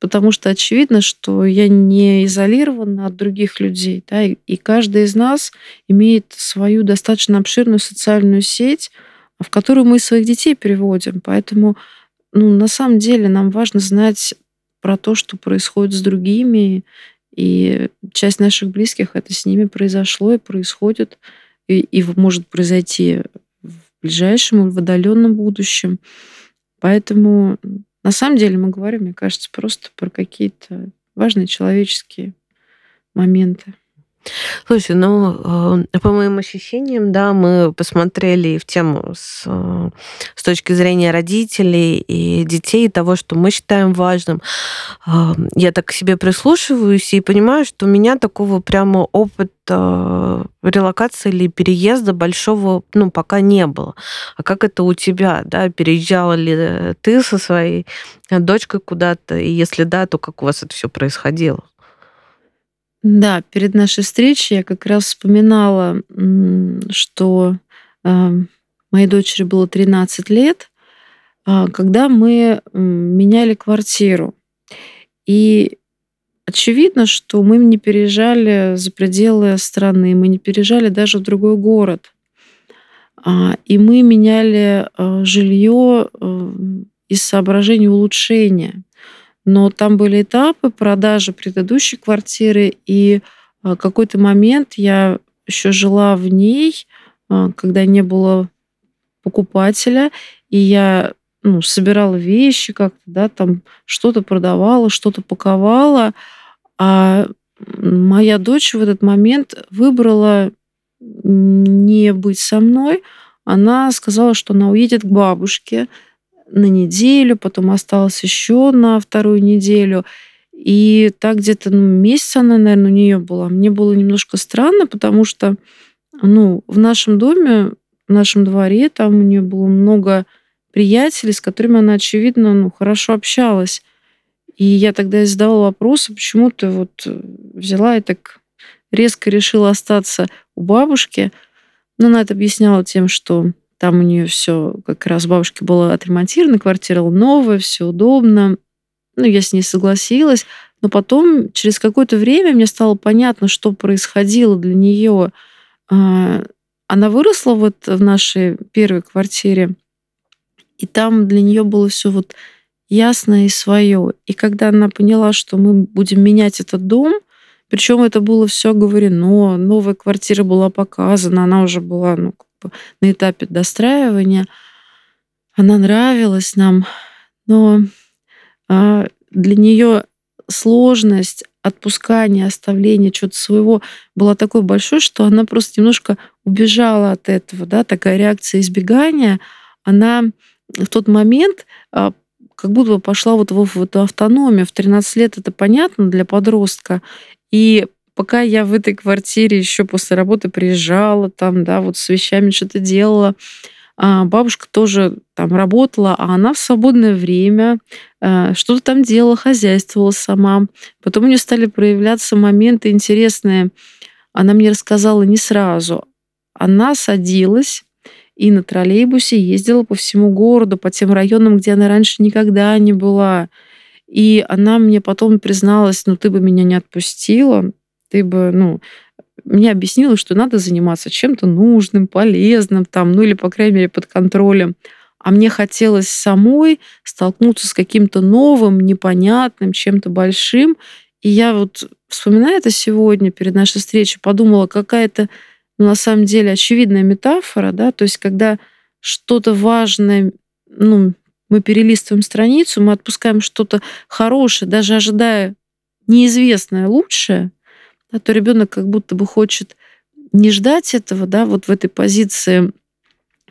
Потому что очевидно, что я не изолирована от других людей. Да, и каждый из нас имеет свою достаточно обширную социальную сеть, в которую мы своих детей переводим. Поэтому ну, на самом деле нам важно знать про то, что происходит с другими, и часть наших близких это с ними произошло и происходит, и, и может произойти в ближайшем или в отдаленном будущем. Поэтому на самом деле мы говорим, мне кажется, просто про какие-то важные человеческие моменты. Слушай, ну, э, по моим ощущениям, да, мы посмотрели в тему с, э, с точки зрения родителей и детей, того, что мы считаем важным. Э, я так к себе прислушиваюсь и понимаю, что у меня такого прямо опыта релокации или переезда большого, ну, пока не было. А как это у тебя, да? Переезжала ли ты со своей дочкой куда-то? И если да, то как у вас это все происходило? Да, перед нашей встречей я как раз вспоминала, что а, моей дочери было 13 лет, а, когда мы меняли квартиру. И очевидно, что мы не переезжали за пределы страны, мы не переезжали даже в другой город. А, и мы меняли жилье из соображений улучшения но там были этапы продажи предыдущей квартиры, и а, какой-то момент я еще жила в ней, а, когда не было покупателя, и я ну, собирала вещи как-то, да, там что-то продавала, что-то паковала, а моя дочь в этот момент выбрала не быть со мной. Она сказала, что она уедет к бабушке, на неделю, потом осталось еще на вторую неделю. И так где-то ну, месяц она, наверное, у нее была. Мне было немножко странно, потому что ну, в нашем доме, в нашем дворе, там у нее было много приятелей, с которыми она, очевидно, ну, хорошо общалась. И я тогда задавала вопросы, почему ты вот взяла и так резко решила остаться у бабушки. Но она это объясняла тем, что там у нее все как раз бабушке было отремонтировано, квартира новая, все удобно. Ну, я с ней согласилась. Но потом, через какое-то время, мне стало понятно, что происходило для нее. А, она выросла вот в нашей первой квартире, и там для нее было все вот ясно и свое. И когда она поняла, что мы будем менять этот дом, причем это было все говорено, новая квартира была показана, она уже была ну, на этапе достраивания. Она нравилась нам, но а, для нее сложность отпускания, оставления чего-то своего была такой большой, что она просто немножко убежала от этого, да, такая реакция избегания, она в тот момент а, как будто бы пошла вот в, в эту автономию. В 13 лет это понятно для подростка. И пока я в этой квартире еще после работы приезжала, там, да, вот с вещами что-то делала, а бабушка тоже там работала, а она в свободное время э, что-то там делала, хозяйствовала сама. Потом у нее стали проявляться моменты интересные. Она мне рассказала не сразу. Она садилась и на троллейбусе ездила по всему городу, по тем районам, где она раньше никогда не была. И она мне потом призналась, ну ты бы меня не отпустила, ты бы, ну, мне объяснила, что надо заниматься чем-то нужным, полезным, там, ну или, по крайней мере, под контролем. А мне хотелось самой столкнуться с каким-то новым, непонятным, чем-то большим. И я вот, вспоминая это сегодня, перед нашей встречей, подумала, какая-то, ну, на самом деле, очевидная метафора, да, то есть когда что-то важное, ну, мы перелистываем страницу, мы отпускаем что-то хорошее, даже ожидая неизвестное лучшее – да, то ребенок как будто бы хочет не ждать этого, да, вот в этой позиции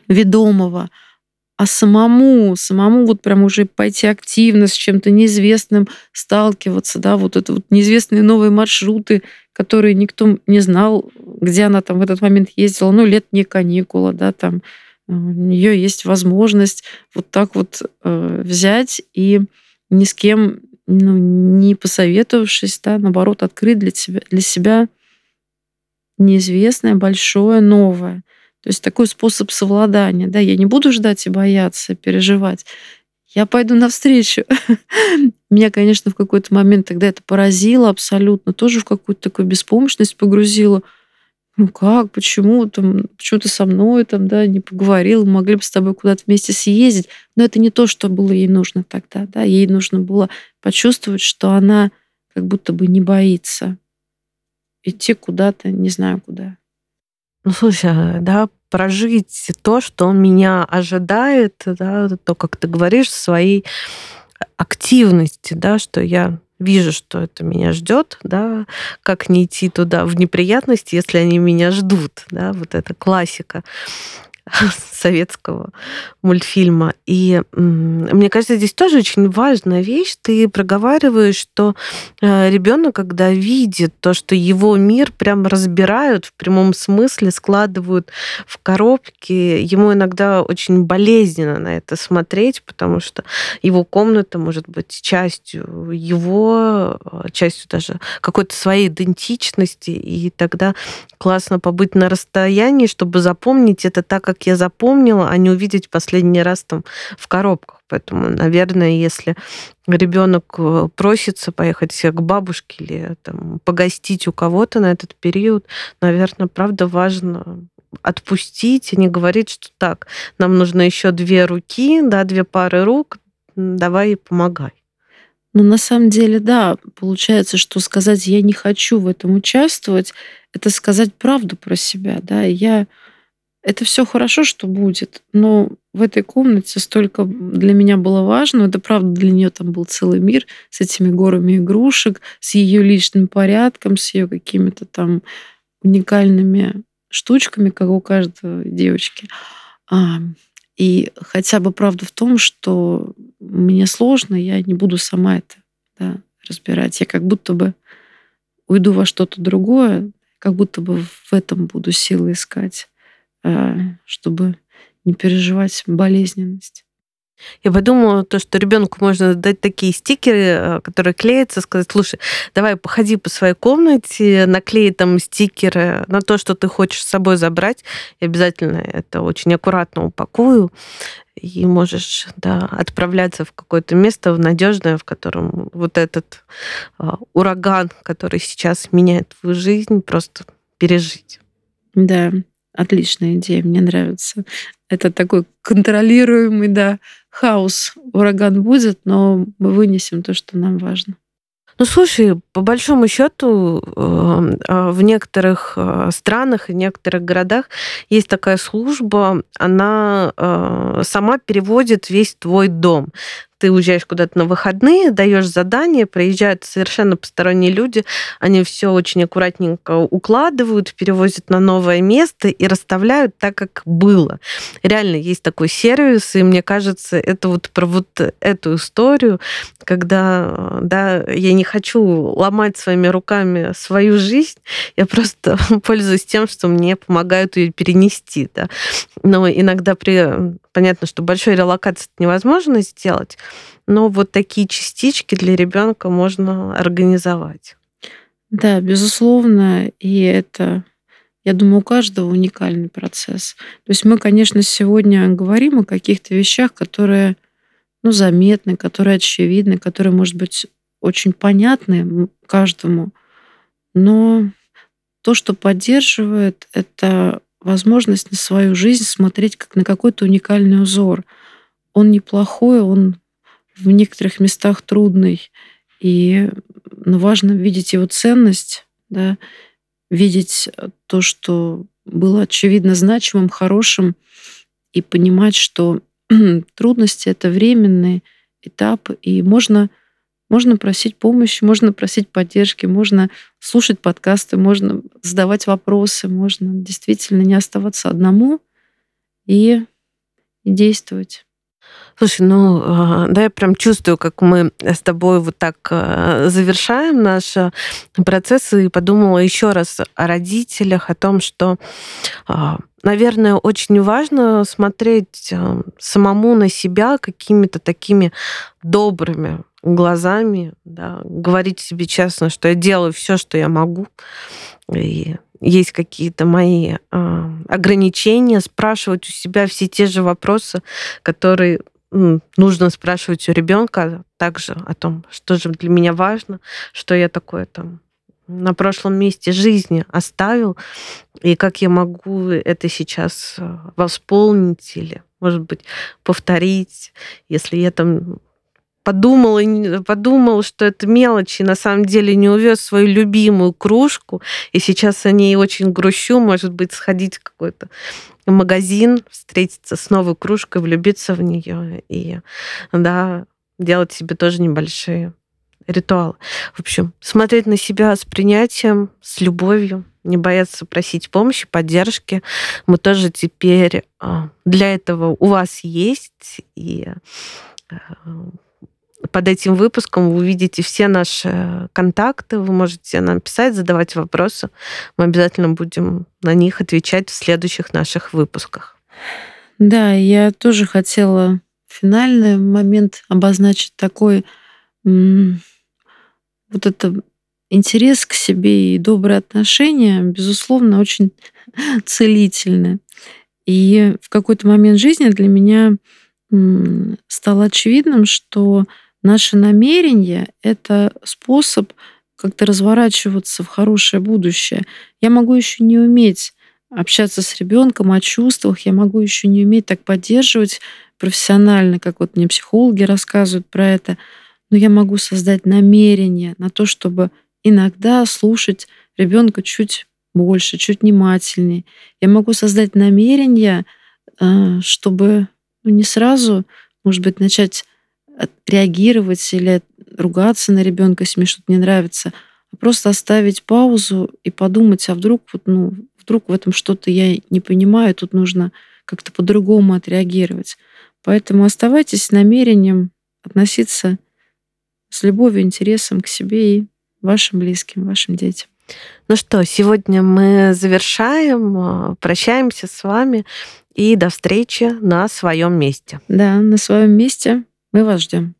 ведомого, а самому, самому вот прям уже пойти активно с чем-то неизвестным, сталкиваться, да, вот это вот неизвестные новые маршруты, которые никто не знал, где она там в этот момент ездила, ну, летние каникулы, да, там э, у нее есть возможность вот так вот э, взять и ни с кем ну, не посоветовавшись, да, наоборот, открыть для себя, для себя неизвестное, большое, новое. То есть такой способ совладания. Да, я не буду ждать и бояться, переживать. Я пойду навстречу. Меня, конечно, в какой-то момент тогда это поразило абсолютно, тоже в какую-то такую беспомощность погрузило ну как, почему, там, почему ты со мной там, да, не поговорил, могли бы с тобой куда-то вместе съездить. Но это не то, что было ей нужно тогда, да, ей нужно было почувствовать, что она как будто бы не боится идти куда-то, не знаю куда. Ну, слушай, а, да, прожить то, что меня ожидает, да, то, как ты говоришь, своей активности, да, что я вижу, что это меня ждет, да, как не идти туда в неприятности, если они меня ждут, да, вот это классика. советского мультфильма. И мне кажется, здесь тоже очень важная вещь. Ты проговариваешь, что э, ребенок, когда видит то, что его мир прям разбирают в прямом смысле, складывают в коробки, ему иногда очень болезненно на это смотреть, потому что его комната может быть частью его, э, частью даже какой-то своей идентичности, и тогда классно побыть на расстоянии, чтобы запомнить это так, как я запомнила, а не увидеть последний раз там в коробках. Поэтому, наверное, если ребенок э, просится поехать к бабушке или там, погостить у кого-то на этот период, наверное, правда важно отпустить и не говорить, что так, нам нужно еще две руки, да, две пары рук, давай помогай. Ну, на самом деле, да, получается, что сказать «я не хочу в этом участвовать», это сказать правду про себя, да, я это все хорошо, что будет, но в этой комнате столько для меня было важно. Это правда для нее там был целый мир с этими горами игрушек, с ее личным порядком, с ее какими-то там уникальными штучками, как у каждой девочки. А, и хотя бы правда в том, что мне сложно, я не буду сама это да, разбирать. Я как будто бы уйду во что-то другое, как будто бы в этом буду силы искать. Э, чтобы не переживать болезненность. Я подумала, то, что ребенку можно дать такие стикеры, э, которые клеятся, сказать, слушай, давай походи по своей комнате, наклей там стикеры на то, что ты хочешь с собой забрать, и обязательно это очень аккуратно упакую, и можешь да, отправляться в какое-то место в надежное, в котором вот этот uh, ураган, который сейчас меняет твою жизнь, просто пережить. Да, Отличная идея, мне нравится. Это такой контролируемый, да, хаос. Ураган будет, но мы вынесем то, что нам важно. Ну, слушай, по большому счету эм, а, в некоторых э, странах и некоторых городах есть такая служба, она э, сама переводит весь твой дом ты уезжаешь куда-то на выходные, даешь задание, приезжают совершенно посторонние люди, они все очень аккуратненько укладывают, перевозят на новое место и расставляют так, как было. Реально есть такой сервис, и мне кажется, это вот про вот эту историю, когда да, я не хочу ломать своими руками свою жизнь, я просто пользуюсь тем, что мне помогают ее перенести. Да. Но иногда при Понятно, что большой релокации невозможно сделать, но вот такие частички для ребенка можно организовать. Да, безусловно, и это, я думаю, у каждого уникальный процесс. То есть мы, конечно, сегодня говорим о каких-то вещах, которые ну, заметны, которые очевидны, которые, может быть, очень понятны каждому, но то, что поддерживает, это возможность на свою жизнь смотреть как на какой-то уникальный узор. Он неплохой, он в некоторых местах трудный. И ну, важно видеть его ценность, да, видеть то, что было очевидно значимым, хорошим, и понимать, что трудности это временный этап, и можно можно просить помощи, можно просить поддержки, можно слушать подкасты, можно задавать вопросы, можно действительно не оставаться одному и, и действовать. Слушай, ну, а, да, я прям чувствую, как мы с тобой вот так а, завершаем наш процесс и подумала еще раз о родителях, о том, что а, наверное, очень важно смотреть самому на себя какими-то такими добрыми глазами, да, говорить себе честно, что я делаю все, что я могу, и есть какие-то мои э, ограничения, спрашивать у себя все те же вопросы, которые нужно спрашивать у ребенка также о том, что же для меня важно, что я такое там на прошлом месте жизни оставил, и как я могу это сейчас э, восполнить или, может быть, повторить, если я там подумал, подумал, что это мелочи, на самом деле не увез свою любимую кружку, и сейчас о ней очень грущу, может быть, сходить в какой-то магазин, встретиться с новой кружкой, влюбиться в нее и, да, делать себе тоже небольшие ритуалы. В общем, смотреть на себя с принятием, с любовью, не бояться просить помощи, поддержки. Мы тоже теперь а, для этого у вас есть. И э, под этим выпуском вы увидите все наши контакты, вы можете нам писать, задавать вопросы. Мы обязательно будем на них отвечать в следующих наших выпусках. Да, я тоже хотела финальный момент обозначить такой вот это интерес к себе и добрые отношения, безусловно, очень целительны. И в какой-то момент жизни для меня стало очевидным, что наше намерение — это способ как-то разворачиваться в хорошее будущее. Я могу еще не уметь общаться с ребенком о чувствах, я могу еще не уметь так поддерживать профессионально, как вот мне психологи рассказывают про это, но я могу создать намерение на то, чтобы иногда слушать ребенка чуть больше, чуть внимательнее. Я могу создать намерение, э, чтобы ну, не сразу, может быть, начать реагировать или ругаться на ребенка, если мне что-то не нравится, а просто оставить паузу и подумать, а вдруг вот, ну, вдруг в этом что-то я не понимаю, тут нужно как-то по-другому отреагировать. Поэтому оставайтесь с намерением относиться с любовью, интересом к себе и вашим близким, вашим детям. Ну что, сегодня мы завершаем, а, прощаемся с вами и до встречи на своем месте. Да, на своем месте мы вас ждем.